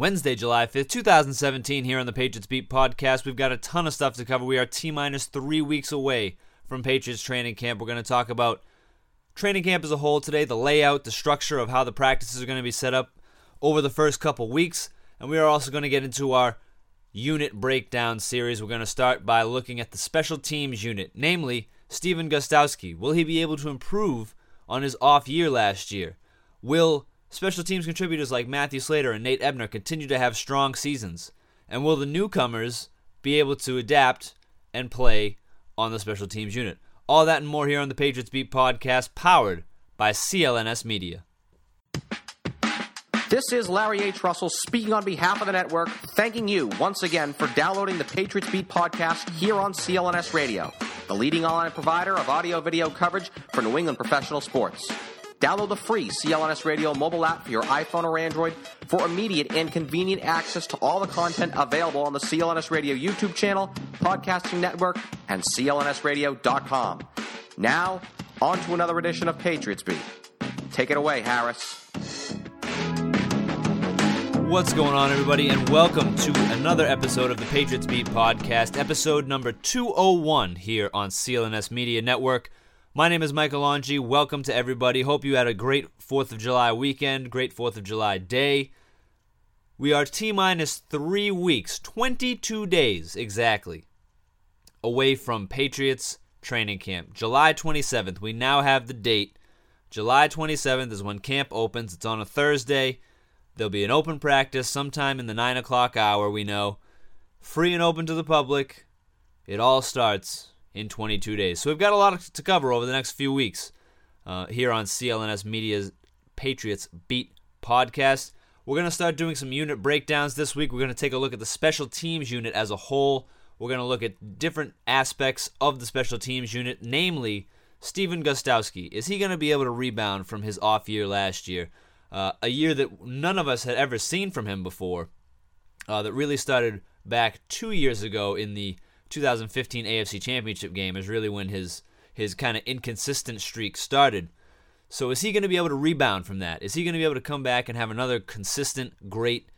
Wednesday, July 5th, 2017, here on the Patriots Beat podcast. We've got a ton of stuff to cover. We are T minus three weeks away from Patriots training camp. We're going to talk about training camp as a whole today, the layout, the structure of how the practices are going to be set up over the first couple weeks. And we are also going to get into our unit breakdown series. We're going to start by looking at the special teams unit, namely Stephen Gostkowski. Will he be able to improve on his off year last year? Will special teams contributors like Matthew Slater and Nate Ebner continue to have strong seasons? And will the newcomers be able to adapt and play on the special teams unit? All that and more here on the Patriots Beat podcast, powered by CLNS Media. This is Larry H. Russell speaking on behalf of the network, thanking you once again for downloading the Patriots Beat podcast here on CLNS Radio, the leading online provider of audio video coverage for New England professional sports. Download the free CLNS Radio mobile app for your iPhone or Android for immediate and convenient access to all the content available on the CLNS Radio YouTube channel, podcasting network, and clnsradio.com. Now, on to another edition of Patriots Beat. Take it away, Harris. What's going on, everybody, and welcome to another episode of the Patriots Beat podcast, episode number 201 here on CLNS Media Network. My name is Michael Angi. Welcome to everybody. Hope you had a great 4th of July weekend, great 4th of July day. We are T minus three weeks, 22 days exactly, away from Patriots training camp. July 27th. We now have the date. July 27th is when camp opens. It's on a Thursday. There'll be an open practice sometime in the 9 o'clock hour, we know. Free and open to the public. It all starts in 22 days. So we've got a lot to cover over the next few weeks uh, here on CLNS Media's Patriots Beat podcast. We're going to start doing some unit breakdowns this week. We're going to take a look at the special teams unit as a whole. We're going to look at different aspects of the special teams unit, namely Stephen Gostkowski. Is he going to be able to rebound from his off year last year? Uh, a year that none of us had ever seen from him before, uh, that really started back two years ago in the 2015 AFC Championship game is really when his his kind of inconsistent streak started. So is he going to be able to rebound from that? Is he going to be able to come back and have another consistent, great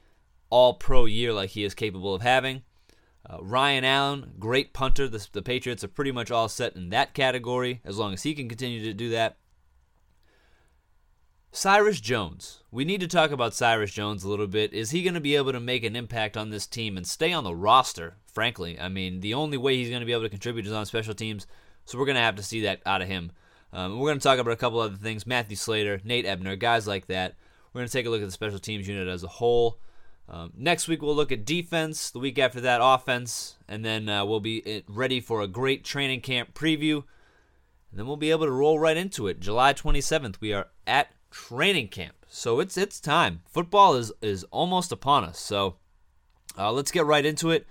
All-Pro year like he is capable of having? Uh, Ryan Allen, great punter. The, the Patriots are pretty much all set in that category as long as he can continue to do that. Cyrus Jones. We need to talk about Cyrus Jones a little bit. Is he going to be able to make an impact on this team and stay on the roster? Frankly, I mean, the only way he's going to be able to contribute is on special teams, so we're going to have to see that out of him. Um, we're going to talk about a couple other things Matthew Slater, Nate Ebner, guys like that. We're going to take a look at the special teams unit as a whole. Um, next week, we'll look at defense. The week after that, offense. And then uh, we'll be eh, ready for a great training camp preview. And then we'll be able to roll right into it. July 27th, we are at training camp. So it's it's time. Football is is almost upon us. So uh, let's get right into it.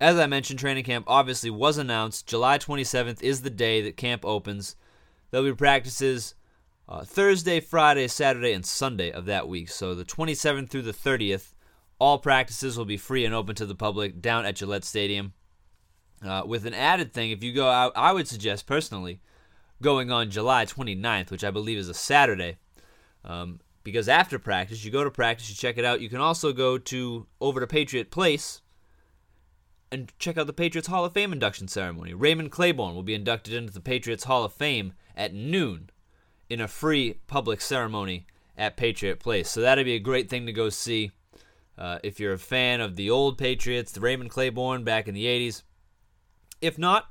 As I mentioned, training camp obviously was announced. July 27th is the day that camp opens. There'll be practices uh, Thursday, Friday, Saturday, and Sunday of that week. So the 27th through the 30th, all practices will be free and open to the public down at Gillette Stadium. Uh, with an added thing, if you go out, I would suggest personally going on July 29th, which I believe is a Saturday. Um, because after practice, you go to practice, you check it out. You can also go to over to Patriot Place and check out the Patriots Hall of Fame induction ceremony. Raymond Clayborn will be inducted into the Patriots Hall of Fame at noon in a free public ceremony at Patriot Place. So that'd be a great thing to go see. Uh, if you're a fan of the old Patriots, the Raymond Clayborn back in the 80s. If not,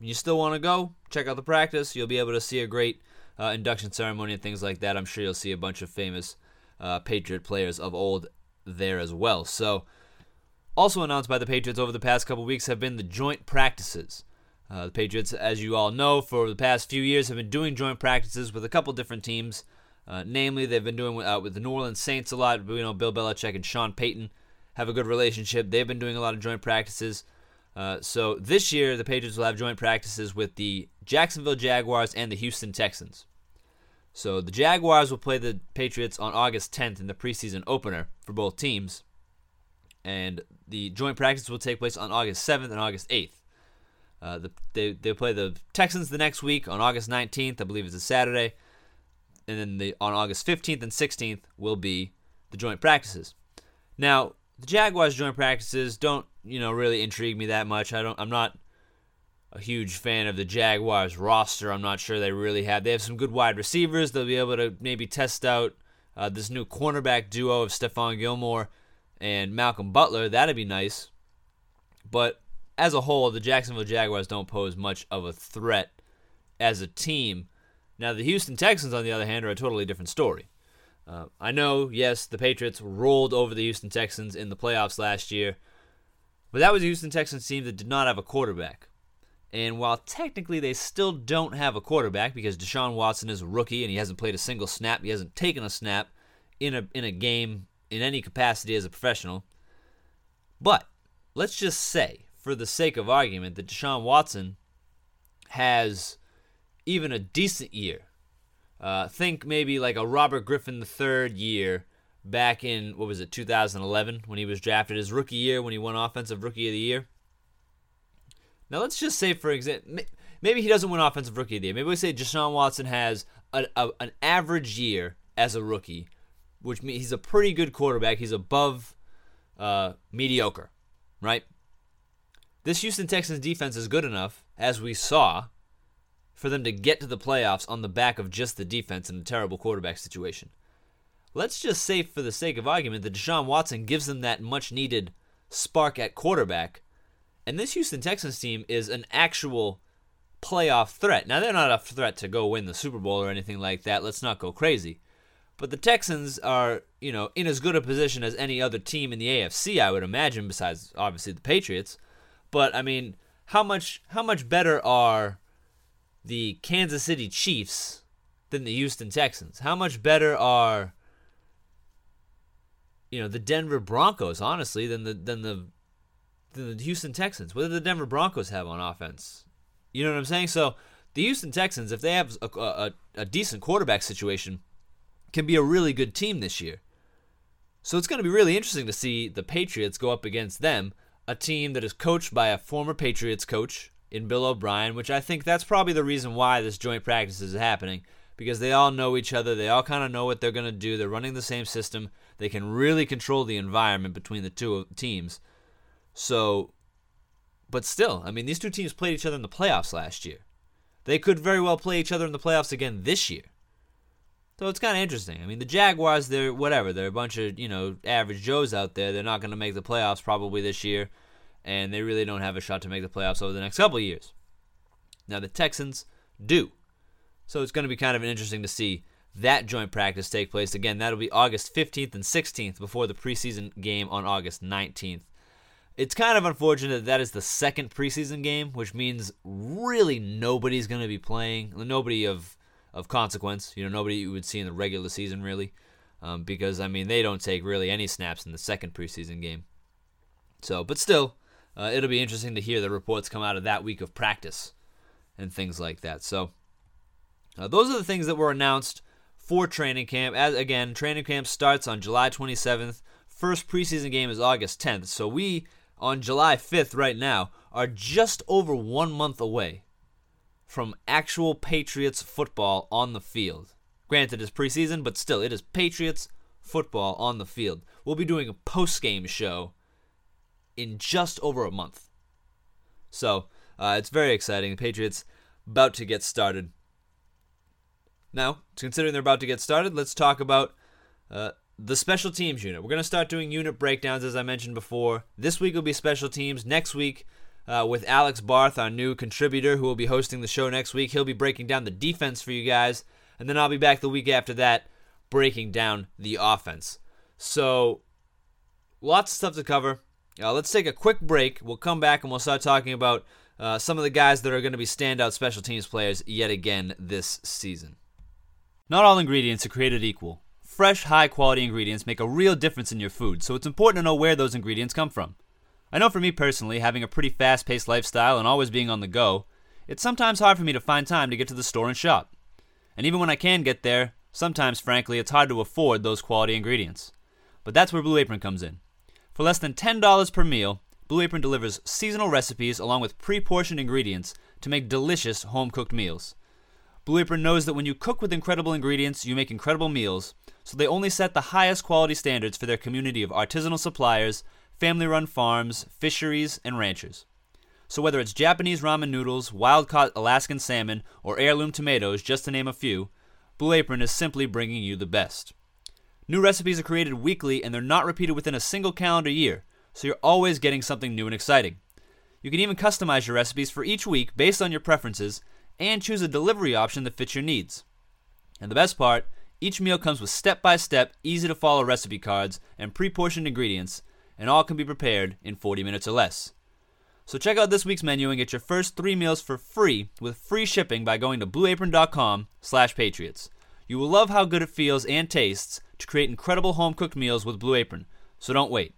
you still want to go, check out the practice. You'll be able to see a great uh, induction ceremony and things like that. I'm sure you'll see a bunch of famous uh, Patriot players of old there as well. So, also announced by the Patriots over the past couple weeks have been the joint practices. Uh, the Patriots, as you all know, for the past few years have been doing joint practices with a couple different teams. Uh, namely, they've been doing uh, with the New Orleans Saints a lot. You know, Bill Belichick and Sean Payton have a good relationship. They've been doing a lot of joint practices. Uh, so this year, the Patriots will have joint practices with the Jacksonville Jaguars and the Houston Texans. So the Jaguars will play the Patriots on August 10th in the preseason opener for both teams. And the joint practice will take place on August 7th and August 8th. Uh, the, they, they play the Texans the next week on August 19th. I believe it's a Saturday. And then the, on August 15th and 16th will be the joint practices. Now, the Jaguars joint practices don't, you know, really intrigue me that much. I don't I'm not a huge fan of the Jaguars roster. I'm not sure they really have. They have some good wide receivers. They'll be able to maybe test out uh, this new cornerback duo of Stephon Gilmore and Malcolm Butler. That'd be nice. But as a whole, the Jacksonville Jaguars don't pose much of a threat as a team. Now, the Houston Texans, on the other hand, are a totally different story. Uh, I know, yes, the Patriots rolled over the Houston Texans in the playoffs last year, but that was a Houston Texans team that did not have a quarterback. And while technically they still don't have a quarterback because Deshaun Watson is a rookie and he hasn't played a single snap, he hasn't taken a snap in a in a game in any capacity as a professional. But let's just say, for the sake of argument, that Deshaun Watson has even a decent year. Uh, think maybe like a Robert Griffin III year back in what was it 2011 when he was drafted his rookie year when he won offensive rookie of the year now let's just say for example maybe he doesn't win offensive rookie of the year. Maybe we say Deshaun Watson has a, a, an average year as a rookie which means he's a pretty good quarterback. He's above uh, mediocre right? This Houston Texans defense is good enough as we saw for them to get to the playoffs on the back of just the defense in a terrible quarterback situation. Let's just say, for the sake of argument, that Deshaun Watson gives them that much needed spark at quarterback, and this Houston Texans team is an actual playoff threat. Now, they're not a threat to go win the Super Bowl or anything like that. Let's not go crazy. But the Texans are, you know, in as good a position as any other team in the AFC, I would imagine, besides obviously the Patriots. But I mean, how much how much better are the Kansas City Chiefs than the Houston Texans? How much better are you know the Denver Broncos, honestly, than the than the the Houston Texans? What do the Denver Broncos have on offense? You know what I'm saying? So the Houston Texans, if they have a, a, a decent quarterback situation, can be a really good team this year. So it's going to be really interesting to see the Patriots go up against them, a team that is coached by a former Patriots coach in Bill O'Brien, which I think that's probably the reason why this joint practice is happening because they all know each other. They all kind of know what they're going to do. They're running the same system. They can really control the environment between the two teams. So, but still, I mean, these two teams played each other in the playoffs last year. They could very well play each other in the playoffs again this year. So it's kind of interesting. I mean, the Jaguars, they're whatever. They're a bunch of, you know, average Joes out there. They're not going to make the playoffs probably this year and they really don't have a shot to make the playoffs over the next couple years. Now, the Texans do. So it's going to be kind of interesting to see that joint practice take place. Again, that'll be August 15th and 16th before the preseason game on August 19th. It's kind of unfortunate that that is the second preseason game, which means really nobody's going to be playing. Nobody of of consequence. You know, nobody you would see in the regular season, really. Um, because, I mean, they don't take really any snaps in the second preseason game. So, but still, uh, it'll be interesting to hear the reports come out of that week of practice and things like that. So, uh, those are the things that were announced for training camp. As again, training camp starts on July 27th. First preseason game is August 10th. So we on July 5th right now are just over 1 month away from actual Patriots football on the field. Granted it's preseason, but still it is Patriots football on the field. We'll be doing a post-game show in just over a month. So uh, it's very exciting. The Patriots about to get started. Now, considering they're about to get started, let's talk about uh, the special teams unit. We're going to start doing unit breakdowns, as I mentioned before. This week will be special teams. Next week, uh, with Alex Barth, our new contributor, who will be hosting the show next week, he'll be breaking down the defense for you guys. And then I'll be back the week after that, breaking down the offense. So, lots of stuff to cover. Uh, let's take a quick break. We'll come back and we'll start talking about uh, some of the guys that are going to be standout special teams players yet again this season. Not all ingredients are created equal. Fresh, high quality ingredients make a real difference in your food, so it's important to know where those ingredients come from. I know for me personally, having a pretty fast paced lifestyle and always being on the go, it's sometimes hard for me to find time to get to the store and shop. And even when I can get there, sometimes, frankly, it's hard to afford those quality ingredients. But that's where Blue Apron comes in. For less than $10 per meal, Blue Apron delivers seasonal recipes along with pre portioned ingredients to make delicious home cooked meals. Blue Apron knows that when you cook with incredible ingredients, you make incredible meals, so they only set the highest quality standards for their community of artisanal suppliers, family run farms, fisheries, and ranchers. So whether it's Japanese ramen noodles, wild caught Alaskan salmon, or heirloom tomatoes, just to name a few, Blue Apron is simply bringing you the best. New recipes are created weekly and they're not repeated within a single calendar year, so you're always getting something new and exciting. You can even customize your recipes for each week based on your preferences and choose a delivery option that fits your needs. And the best part, each meal comes with step by step, easy to follow recipe cards and pre portioned ingredients, and all can be prepared in 40 minutes or less. So check out this week's menu and get your first three meals for free with free shipping by going to blueapron.com slash patriots. You will love how good it feels and tastes to create incredible home cooked meals with Blue Apron, so don't wait.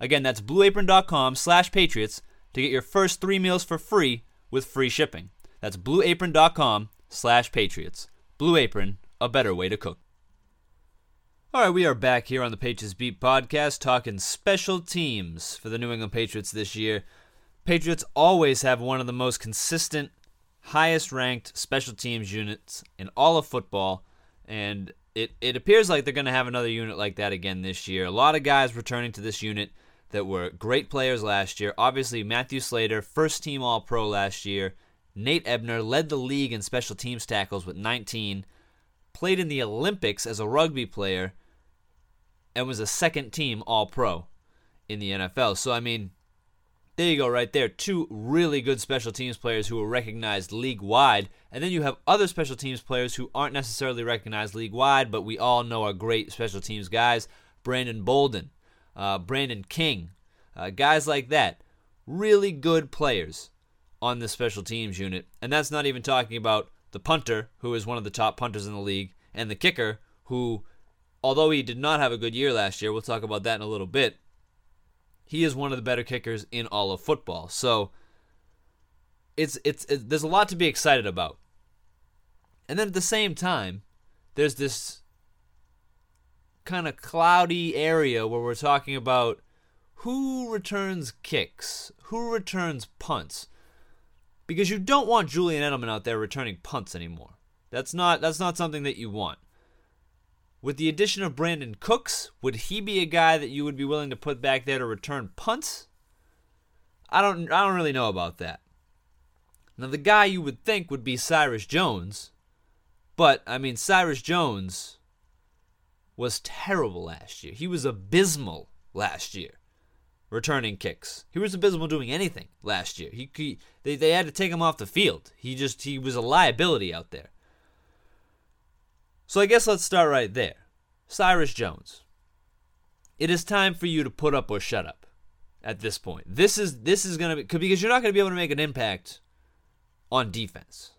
Again, that's blueapron.com slash patriots to get your first three meals for free with free shipping. That's blueapron.com slash patriots. Blue Apron, a better way to cook. All right, we are back here on the Patriots Beat podcast talking special teams for the New England Patriots this year. Patriots always have one of the most consistent, highest ranked special teams units in all of football, and it, it appears like they're going to have another unit like that again this year. A lot of guys returning to this unit that were great players last year. Obviously, Matthew Slater, first team All Pro last year. Nate Ebner led the league in special teams tackles with 19 played in the Olympics as a rugby player, and was a second team All Pro in the NFL. So, I mean, there you go, right there. Two really good special teams players who are recognized league wide. And then you have other special teams players who aren't necessarily recognized league wide, but we all know are great special teams guys. Brandon Bolden, uh, Brandon King, uh, guys like that. Really good players on the special teams unit. And that's not even talking about the punter, who is one of the top punters in the league, and the kicker, who, although he did not have a good year last year, we'll talk about that in a little bit, he is one of the better kickers in all of football. So it's, it's, it's there's a lot to be excited about. And then at the same time, there's this kind of cloudy area where we're talking about who returns kicks, who returns punts because you don't want Julian Edelman out there returning punts anymore. That's not that's not something that you want. With the addition of Brandin Cooks, would he be a guy that you would be willing to put back there to return punts? I don't I don't really know about that. Now the guy you would think would be Cyrus Jones, but I mean Cyrus Jones was terrible last year. He was abysmal last year returning kicks. He was abysmal doing anything last year. He, he they, they had to take him off the field. He just he was a liability out there. So I guess let's start right there. Cyrus Jones. It is time for you to put up or shut up at this point. This is this is going to be because you're not going to be able to make an impact on defense.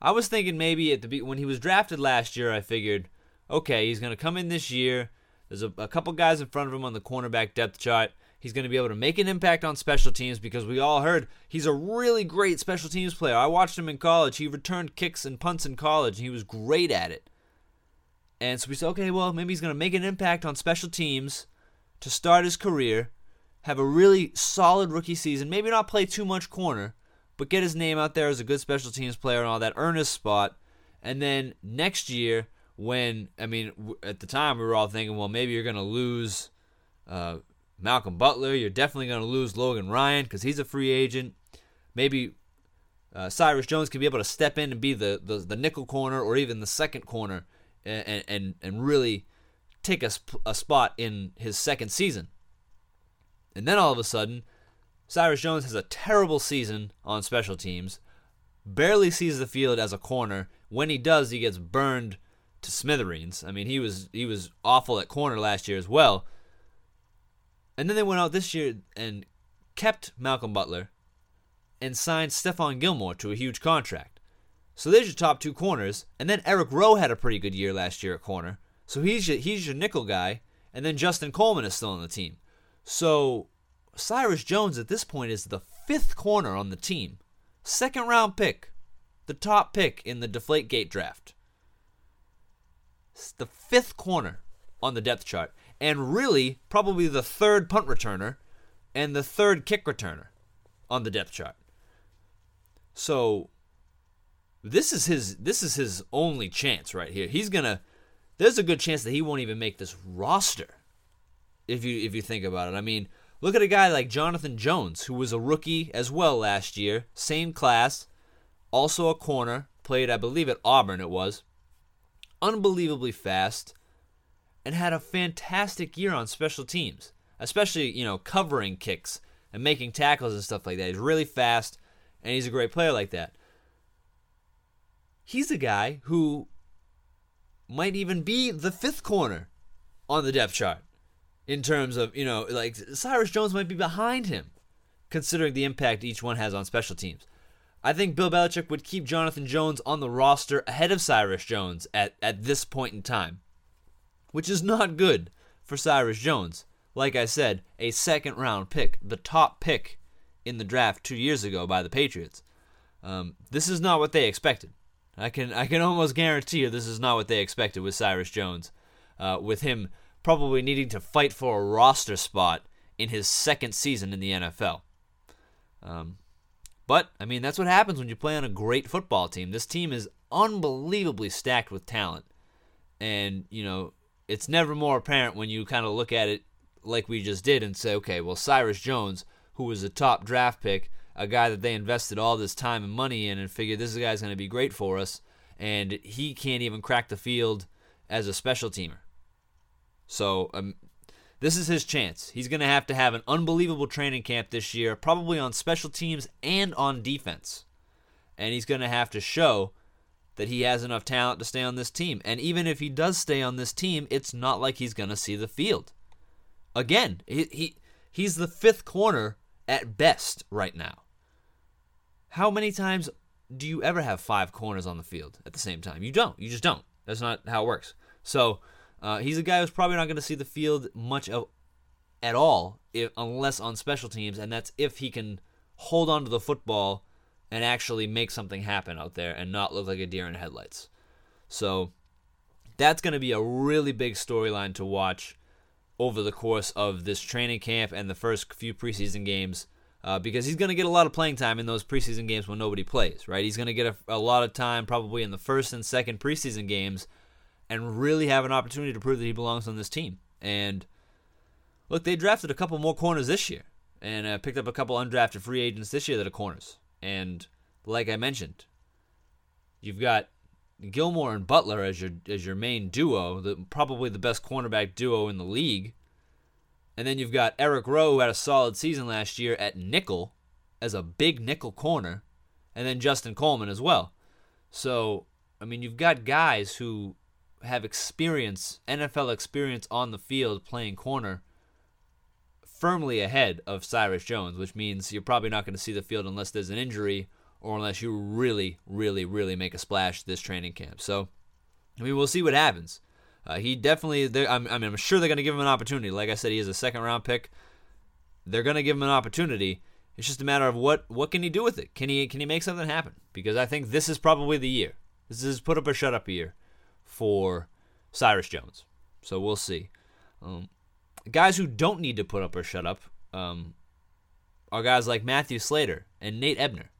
I was thinking maybe at the when he was drafted last year, I figured, okay, he's going to come in this year there's a, a couple guys in front of him on the cornerback depth chart. He's going to be able to make an impact on special teams because we all heard he's a really great special teams player. I watched him in college. He returned kicks and punts in college, and he was great at it. And so we said, okay, well, maybe he's going to make an impact on special teams to start his career, have a really solid rookie season, maybe not play too much corner, but get his name out there as a good special teams player and all that, earn his spot. And then next year, when I mean at the time we were all thinking, well, maybe you're going to lose uh, Malcolm Butler. You're definitely going to lose Logan Ryan because he's a free agent. Maybe uh, Cyrus Jones can be able to step in and be the, the, the nickel corner or even the second corner and and, and really take a, a spot in his second season. And then all of a sudden, Cyrus Jones has a terrible season on special teams, barely sees the field as a corner. When he does, he gets burned to smithereens. I mean, he was he was awful at corner last year as well. And then they went out this year and kept Malcolm Butler and signed Stephon Gilmore to a huge contract. So there's your top two corners. And then Eric Rowe had a pretty good year last year at corner. So he's your, he's your nickel guy. And then Justin Coleman is still on the team. So Cyrus Jones at this point is the fifth corner on the team. Second round pick. The top pick in the Deflategate draft the fifth corner on the depth chart, and really probably the third punt returner and the third kick returner on the depth chart. So this is his this is his only chance right here. He's gonna there's a good chance that he won't even make this roster. If you if you think about it, I mean, look at a guy like Jonathan Jones, who was a rookie as well last year, same class, also a corner, played I believe at Auburn it was, unbelievably fast, and had a fantastic year on special teams, especially you know covering kicks and making tackles and stuff like that. He's really fast, and he's a great player like that. He's a guy who might even be the fifth corner on the depth chart in terms of, you know, like Cyrus Jones might be behind him considering the impact each one has on special teams. I think Bill Belichick would keep Jonathan Jones on the roster ahead of Cyrus Jones at, at this point in time, which is not good for Cyrus Jones. Like I said, a second round pick, the top pick in the draft two years ago by the Patriots. Um, this is not what they expected. I can I can almost guarantee you this is not what they expected with Cyrus Jones, uh, with him probably needing to fight for a roster spot in his second season in the NFL. Um, but I mean that's what happens when you play on a great football team. This team is unbelievably stacked with talent, and you know it's never more apparent when you kind of look at it like we just did and say, okay, well Cyrus Jones, who was a top draft pick a guy that they invested all this time and money in and figured this guy's going to be great for us, and he can't even crack the field as a special teamer. So um, this is his chance. He's going to have to have an unbelievable training camp this year, probably on special teams and on defense. And he's going to have to show that he has enough talent to stay on this team. And even if he does stay on this team, it's not like he's going to see the field. Again, he, he he's the fifth corner at best right now. How many times do you ever have five corners on the field at the same time? You don't. You just don't. That's not how it works. So uh, he's a guy who's probably not going to see the field much of, at all, if, unless on special teams, and that's if he can hold on to the football and actually make something happen out there and not look like a deer in headlights. So that's going to be a really big storyline to watch over the course of this training camp and the first few preseason games uh, because he's going to get a lot of playing time in those preseason games when nobody plays, right? He's going to get a, a, lot of time probably in the first and second preseason games and really have an opportunity to prove that he belongs on this team. And look, they drafted a couple more corners this year and uh, picked up a couple undrafted free agents this year that are corners. And like I mentioned, you've got Gilmore and Butler as your as your main duo, the, probably the best cornerback duo in the league. And then you've got Eric Rowe, who had a solid season last year at nickel as a big nickel corner, and then Justin Coleman as well. So, I mean, you've got guys who have experience, NFL experience on the field playing corner, firmly ahead of Cyrus Jones, which means you're probably not going to see the field unless there's an injury or unless you really, really, really make a splash this training camp. So, I mean, we'll see what happens. Uh, he definitely, I'm, I mean, I'm sure they're going to give him an opportunity. Like I said, he is a second round pick. They're going to give him an opportunity. It's just a matter of what what can he do with it? Can he can he make something happen? Because I think this is probably the year. This is put up or shut up year for Cyrus Jones. So we'll see. Um, guys who don't need to put up or shut up um, are guys like Matthew Slater and Nate Ebner,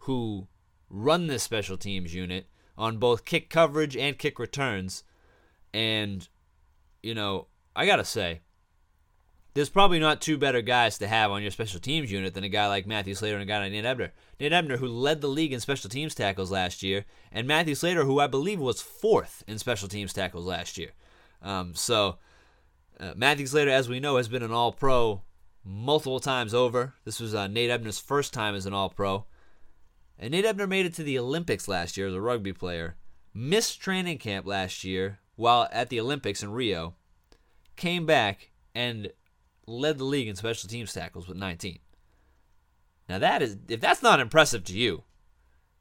who run this special teams unit on both kick coverage and kick returns and, you know, I got to say, there's probably not two better guys to have on your special teams unit than a guy like Matthew Slater and a guy like Nate Ebner. Nate Ebner, who led the league in special teams tackles last year, and Matthew Slater, who I believe was fourth in special teams tackles last year. Um, so, uh, Matthew Slater, as we know, has been an All Pro multiple times over. This was uh, Nate Ebner's first time as an All Pro. And Nate Ebner made it to the Olympics last year as a rugby player. Missed training camp last year while at the Olympics in Rio, came back and led the league in special teams tackles with 19. Now that is if that's not impressive to you,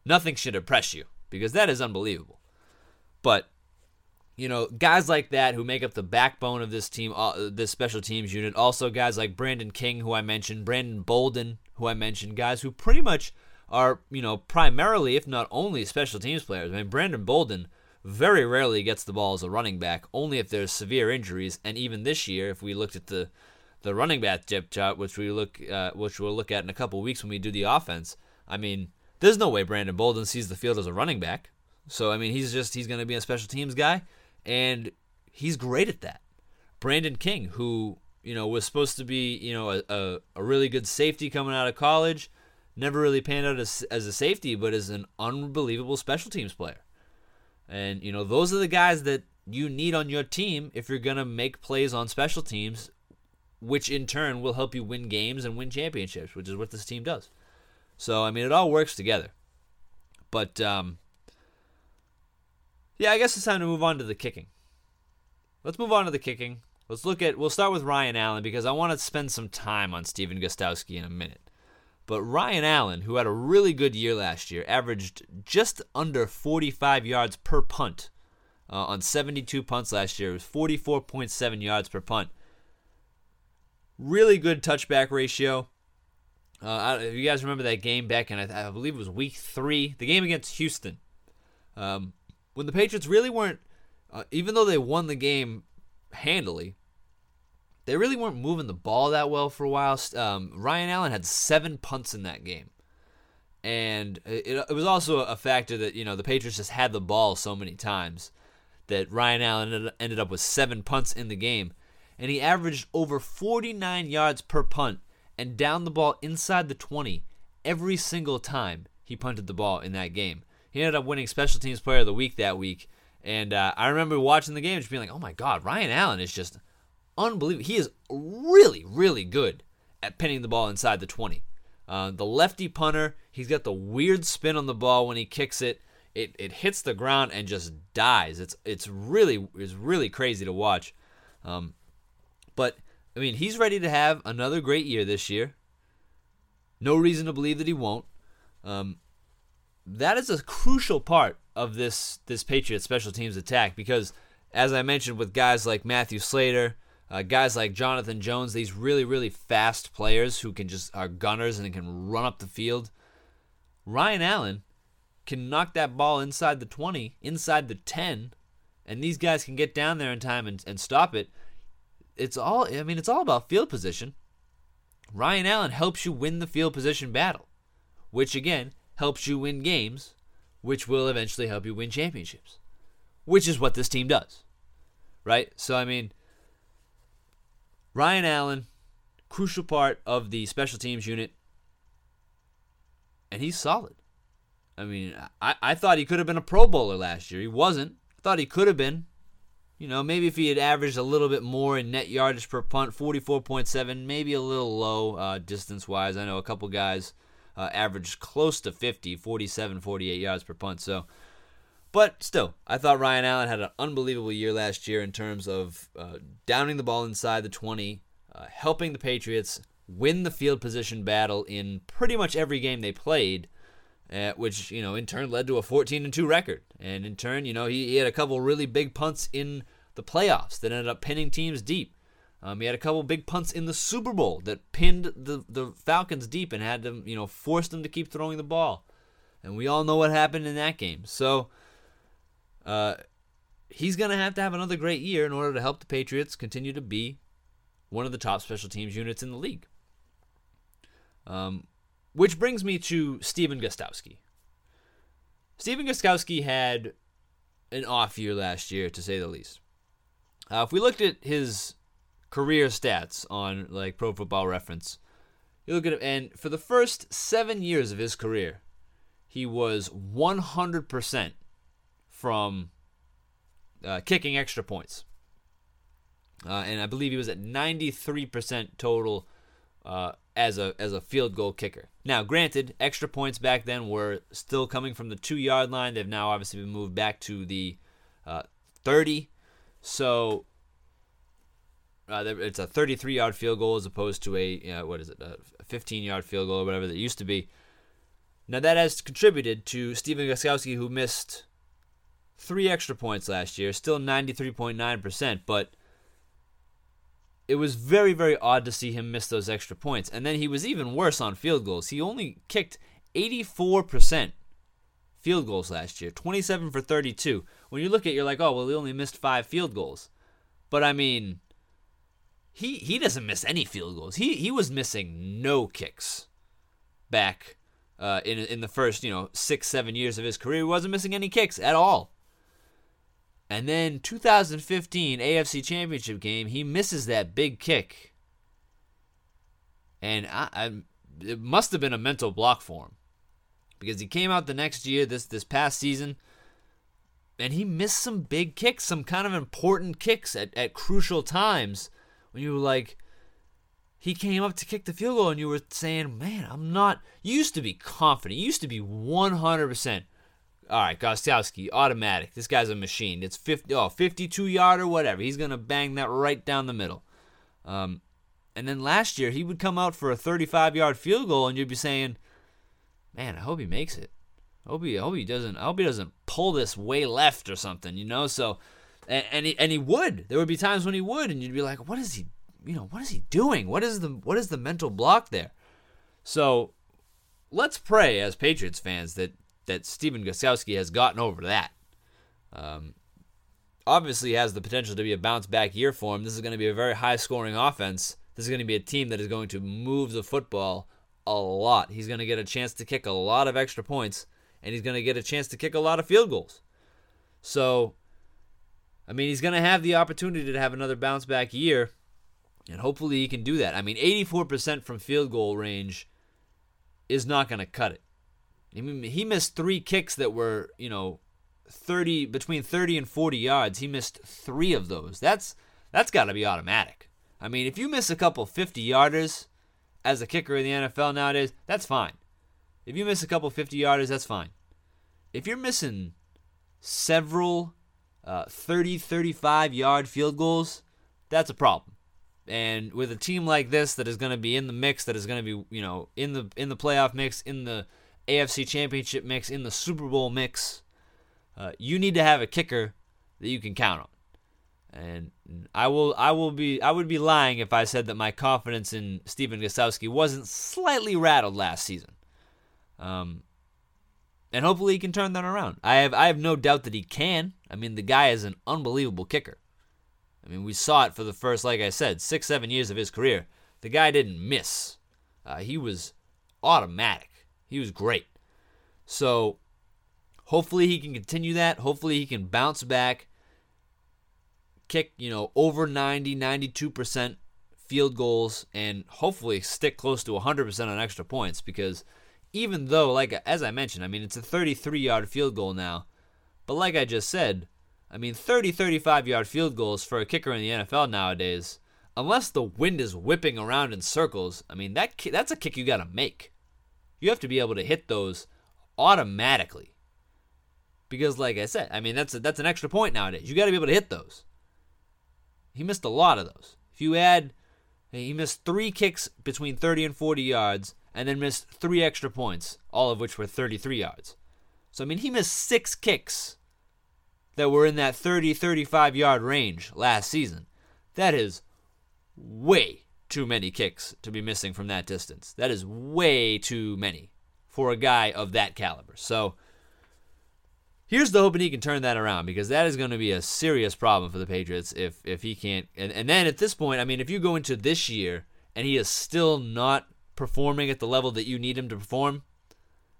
nothing should impress you because that is unbelievable. But you know, guys like that who make up the backbone of this team, uh, this special teams unit. Also, guys like Brandon King, who I mentioned, Brandon Bolden, who I mentioned, guys who pretty much are, you know, primarily, if not only, special teams players. I mean, Brandon Bolden very rarely gets the ball as a running back, only if there's severe injuries. And even this year, if we looked at the the running back depth chart, which we look uh, which we'll look at in a couple weeks when we do the offense, I mean, there's no way Brandon Bolden sees the field as a running back. So I mean, he's just he's going to be a special teams guy, and he's great at that. Brandon King, who you know was supposed to be you know a, a, a really good safety coming out of college, never really panned out as, as a safety, but is an unbelievable special teams player. And you know those are the guys that you need on your team if you're gonna make plays on special teams, which in turn will help you win games and win championships, which is what this team does. So I mean, it all works together. But um, yeah, I guess it's time to move on to the kicking. Let's move on to the kicking. Let's look at. We'll start with Ryan Allen because I want to spend some time on Stephen Gostkowski in a minute. But Ryan Allen, who had a really good year last year, averaged just under 45 yards per punt uh, on 72 punts last year. It was 44.7 yards per punt. Really good touchback ratio. Uh, if you guys remember that game back in, I, I, believe it was week three, the game against Houston, um, when the Patriots really weren't, uh, even though they won the game handily, they really weren't moving the ball that well for a while. Um, Ryan Allen had seven punts in that game. And it, it was also a factor that, you know, the Patriots just had the ball so many times that Ryan Allen ended up with seven punts in the game. And he averaged over 49 yards per punt and down the ball inside the 20 every single time he punted the ball in that game. He ended up winning Special Teams Player of the Week that week. And uh, I remember watching the game just being like, oh my God, Ryan Allen is just unbelievable. He is really, really good at pinning the ball inside the 20. Uh, the lefty punter, he's got the weird spin on the ball when he kicks it. It, it hits the ground and just dies. It's it's really it's really crazy to watch. Um, but I mean, he's ready to have another great year this year. No reason to believe that he won't. Um, that is a crucial part of this this Patriots special teams attack because, as I mentioned, with guys like Matthew Slater, uh, guys like Jonathan Jones, these really, really fast players who can just are gunners and can run up the field. Ryan Allen can knock that ball inside the 20, inside the 10, and these guys can get down there in time and, and stop it. It's all, I mean, it's all about field position. Ryan Allen helps you win the field position battle, which again helps you win games, which will eventually help you win championships, which is what this team does. Right? So, I mean, Ryan Allen, crucial part of the special teams unit, and he's solid. I mean, I, I thought he could have been a Pro Bowler last year. He wasn't. I thought he could have been. You know, maybe if he had averaged a little bit more in net yardage per punt, 44.7, maybe a little low uh, distance wise. I know a couple guys uh, averaged close to 50, 47, 48 yards per punt. So, but still, I thought Ryan Allen had an unbelievable year last year in terms of uh, downing the ball inside the 20, uh, helping the Patriots win the field position battle in pretty much every game they played, uh, which you know in turn led to a 14 and 2 record. And in turn, you know he, he, had a couple really big punts in the playoffs that ended up pinning teams deep. Um, he had a couple big punts in the Super Bowl that pinned the the Falcons deep and had them you know forced them to keep throwing the ball. And we all know what happened in that game. So uh, he's going to have to have another great year in order to help the Patriots continue to be one of the top special teams units in the league. Um, which brings me to Stephen Gostkowski. Stephen Gostkowski had an off year last year, to say the least. Uh, if we looked at his career stats on like Pro Football Reference, you look at it, and for the first seven years of his career, he was 100% from uh, kicking extra points. Uh, and I believe he was at 93% total uh, as a as a field goal kicker. Now, granted, extra points back then were still coming from the two yard line. They've now obviously been moved back to the uh, 30. So uh, it's a 33 yard field goal as opposed to a what is it, a 15 yard field goal or whatever that used to be. Now that has contributed to Stephen Gostkowski, who missed three extra points last year, still 93.9%, but it was very, very odd to see him miss those extra points. And then he was even worse on field goals. He only kicked 84% field goals last year, 27 for 32. When you look at it, you're like, oh, well, he only missed five field goals. But I mean, he he doesn't miss any field goals. He he was missing no kicks back uh, in in the first you know six seven years of his career. He wasn't missing any kicks at all. And then 2015 AFC Championship game, he misses that big kick. And I, I, it must have been a mental block for him because he came out the next year, this this past season, and he missed some big kicks, some kind of important kicks at, at crucial times when you were like, he came up to kick the field goal and you were saying, man, I'm not. You used to be confident. You used to be 100%. All right, Gostkowski, automatic. This guy's a machine. It's 50, oh, 52 yard or whatever. He's going to bang that right down the middle. Um, and then last year, he would come out for a 35 yard field goal and you'd be saying, man, I hope he makes it. I hope he, I hope he doesn't. I hope he doesn't pull this way left or something, you know. So, and, and he, and he would. There would be times when he would, and you'd be like, what is he, you know, what is he doing? What is the what is the mental block there? So, let's pray as Patriots fans that that Stephen Gostkowski has gotten over that. Um, obviously has the potential to be a bounce back year for him. This is going to be a very high scoring offense. This is going to be a team that is going to move the football a lot. He's going to get a chance to kick a lot of extra points, and he's going to get a chance to kick a lot of field goals. So, I mean, he's going to have the opportunity to have another bounce back year, and hopefully he can do that. I mean, 84% from field goal range is not going to cut it. I mean, he missed three kicks that were, you know, 30 between 30 and 40 yards. He missed 3 of those. That's that's got to be automatic. I mean, if you miss a couple 50 yarders as a kicker in the NFL nowadays, that's fine. If you miss a couple 50 yarders, that's fine. If you're missing several uh, 30, 35 yard field goals, that's a problem. And with a team like this that is going to be in the mix, that is going to be, you know, in the in the playoff mix, in the AFC Championship mix, in the Super Bowl mix, uh, you need to have a kicker that you can count on. And I will I will be I would be lying if I said that my confidence in Stephen Gostkowski wasn't slightly rattled last season. Um, and hopefully he can turn that around. I have I have no doubt that he can. I mean, the guy is an unbelievable kicker. I mean, we saw it for the first, like I said, six seven years of his career. The guy didn't miss. Uh, he was automatic. He was great. So hopefully he can continue that. Hopefully he can bounce back, kick, you know, over 90, 92% field goals, and hopefully stick close to 100% on extra points because even though, like as I mentioned, I mean, it's a 33 yard field goal now, but like I just said, I mean, 30, 35 yard field goals for a kicker in the NFL nowadays, unless the wind is whipping around in circles, I mean, that that's a kick you got to make. You have to be able to hit those automatically. Because, like I said, I mean that's a, that's an extra point nowadays. You got to be able to hit those. He missed a lot of those. If you add, he missed three kicks between 30 and 40 yards, and then missed three extra points, all of which were 33 yards. So I mean, he missed six kicks that were in that 30 35 yard range last season. That is way too many kicks to be missing from that distance. That is way too many for a guy of that caliber. So here's the hoping he can turn that around because that is going to be a serious problem for the Patriots if if he can't. And, and then at this point, I mean, if you go into this year and he is still not performing at the level that you need him to perform,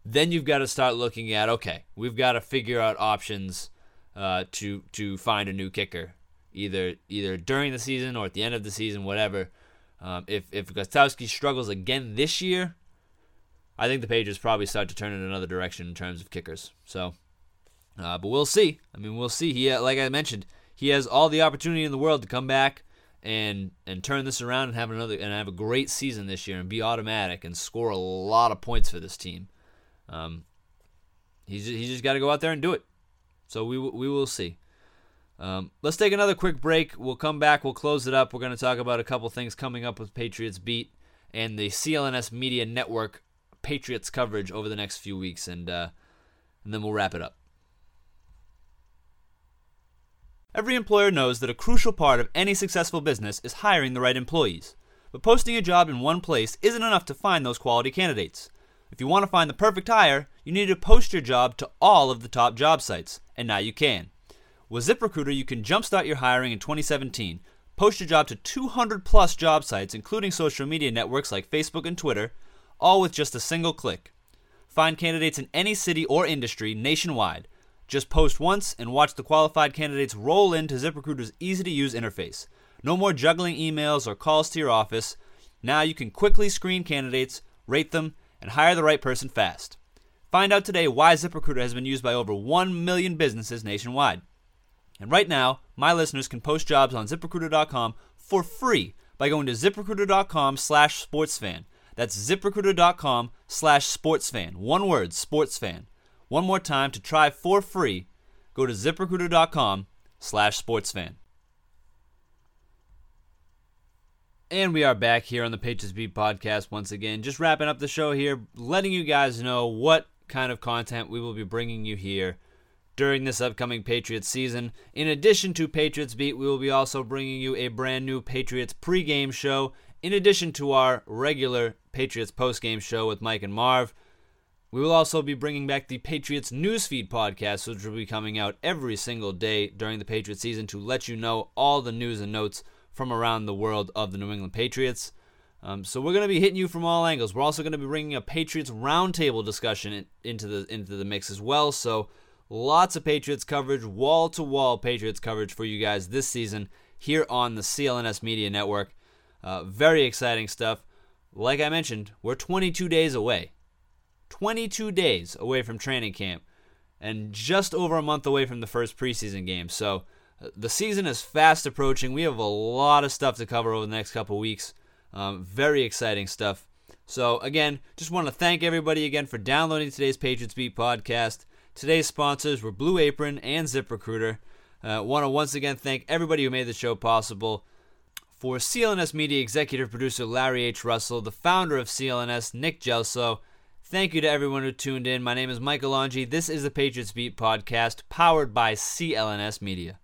then you've got to start looking at okay, we've got to figure out options uh, to to find a new kicker, either either during the season or at the end of the season, whatever. Um, if if Gostkowski struggles again this year, I think the Patriots probably start to turn in another direction in terms of kickers. So, uh, but we'll see. I mean, we'll see. He, like I mentioned, he has all the opportunity in the world to come back and and turn this around and have another and have a great season this year and be automatic and score a lot of points for this team. Um, he's he's just got to go out there and do it. So we we will see. Um, let's take another quick break. We'll come back. We'll close it up. We're going to talk about a couple things coming up with Patriots Beat and the CLNS Media Network Patriots coverage over the next few weeks, and uh, and then we'll wrap it up. Every employer knows that a crucial part of any successful business is hiring the right employees. But posting a job in one place isn't enough to find those quality candidates. If you want to find the perfect hire, you need to post your job to all of the top job sites, and now you can. With ZipRecruiter, you can jumpstart your hiring in 2017. Post your job to 200 plus job sites, including social media networks like Facebook and Twitter, all with just a single click. Find candidates in any city or industry nationwide. Just post once and watch the qualified candidates roll into ZipRecruiter's easy to use interface. No more juggling emails or calls to your office. Now you can quickly screen candidates, rate them, and hire the right person fast. Find out today why ZipRecruiter has been used by over 1 million businesses nationwide. And right now, my listeners can post jobs on ziprecruiter.com for free by going to ziprecruiter.com slash sportsfan. That's ziprecruiter.com slash sportsfan. One word, sportsfan. One more time to try for free, go to ziprecruiter.com slash sportsfan. And we are back here on the Patriots Beat podcast once again. Just wrapping up the show here, letting you guys know what kind of content we will be bringing you here during this upcoming Patriots season. In addition to Patriots Beat, we will be also bringing you a brand new Patriots pregame show, in addition to our regular Patriots postgame show with Mike and Marv. We will also be bringing back the Patriots Newsfeed podcast, which will be coming out every single day during the Patriots season to let you know all the news and notes from around the world of the New England Patriots. Um, so we're going to be hitting you from all angles. We're also going to be bringing a Patriots roundtable discussion in, into the into the mix as well. So lots of Patriots coverage, wall to wall Patriots coverage for you guys this season here on the CLNS Media Network. Uh, very exciting stuff. Like I mentioned, we're 22 days away 22 days away from training camp and just over a month away from the first preseason game. So uh, the season is fast approaching. We have a lot of stuff to cover over the next couple weeks. Um, very exciting stuff. So, again, just want to thank everybody again for downloading today's Patriots Beat podcast. Today's sponsors were Blue Apron and ZipRecruiter. Uh, want to once again thank everybody who made the show possible. For CLNS Media executive producer Larry H. Russell, the founder of CLNS, Nick Gelso, Thank you to everyone who tuned in. My name is Michael Longi. This is the Patriots Beat podcast powered by CLNS Media.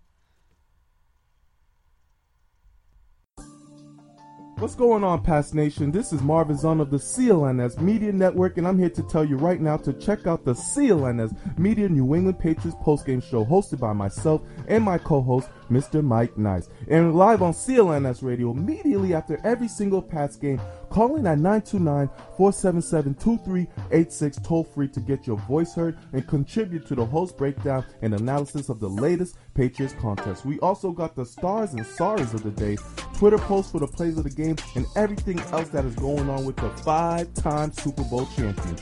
What's going on, Pats Nation? This is Marvin Zon of the CLNS Media Network, and I'm here to tell you right now to check out the CLNS Media New England Patriots postgame show hosted by myself and my co-host, Mr. Mike Nice. And live on CLNS Radio immediately after every single Pats game, calling at 929-477-2386 toll free to get your voice heard and contribute to the host breakdown and analysis of the latest Patriots contest. We also got the stars and sorries of the day, Twitter posts for the plays of the game, and everything else that is going on with the five-time Super Bowl champions.